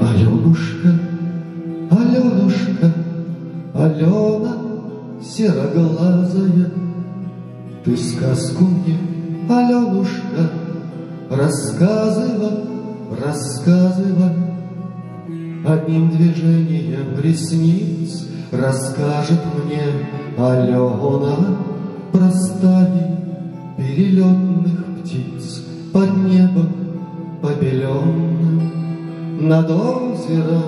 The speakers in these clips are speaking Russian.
Аленушка, Аленушка, Алена сероглазая, Ты сказку мне, Аленушка, Рассказывай, рассказывай, Одним движением ресниц Расскажет мне Алена Про стаи перелетных птиц Под небом побеленным Над озером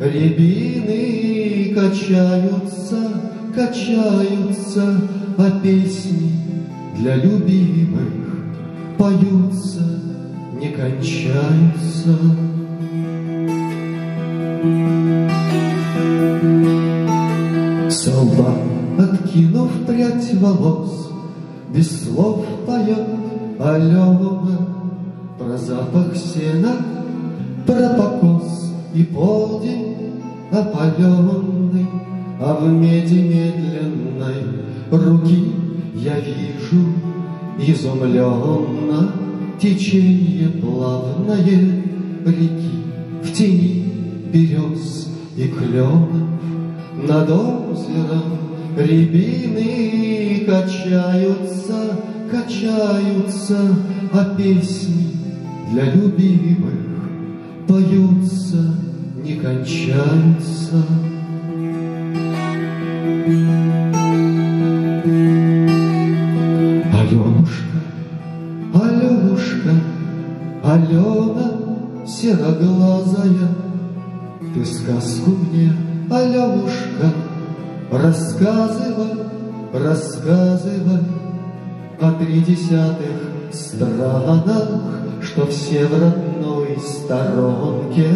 рябины Качаются, качаются, А песни для любимых Поются, не кончаются. Солдат, откинув прядь волос, Без слов поет Алена. Про запах сена, про покос И полдень опаленный, А в меди медленной руки Я вижу изумленно Течение плавное реки В тени берез и кленов Над озером рябины Качаются, качаются, А песни для любимых Поются, не кончаются. Аленушка, Аленушка, Алена сероглазая, Ты сказку мне, Аленушка, Рассказывай, рассказывай О тридесятых странах, Что все в родной сторонке.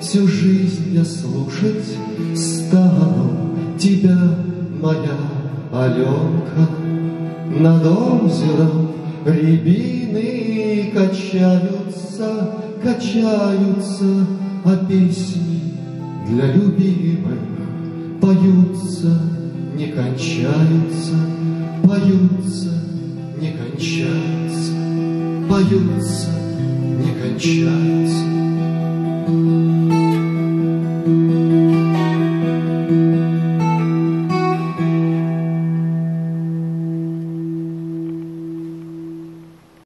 Всю жизнь я слушать стану Тебя, моя Аленка, Над озером рябины Качаются, качаются, А песни для любимых Поются, не кончаются, Поются, не кончаются, Поются, не кончаются.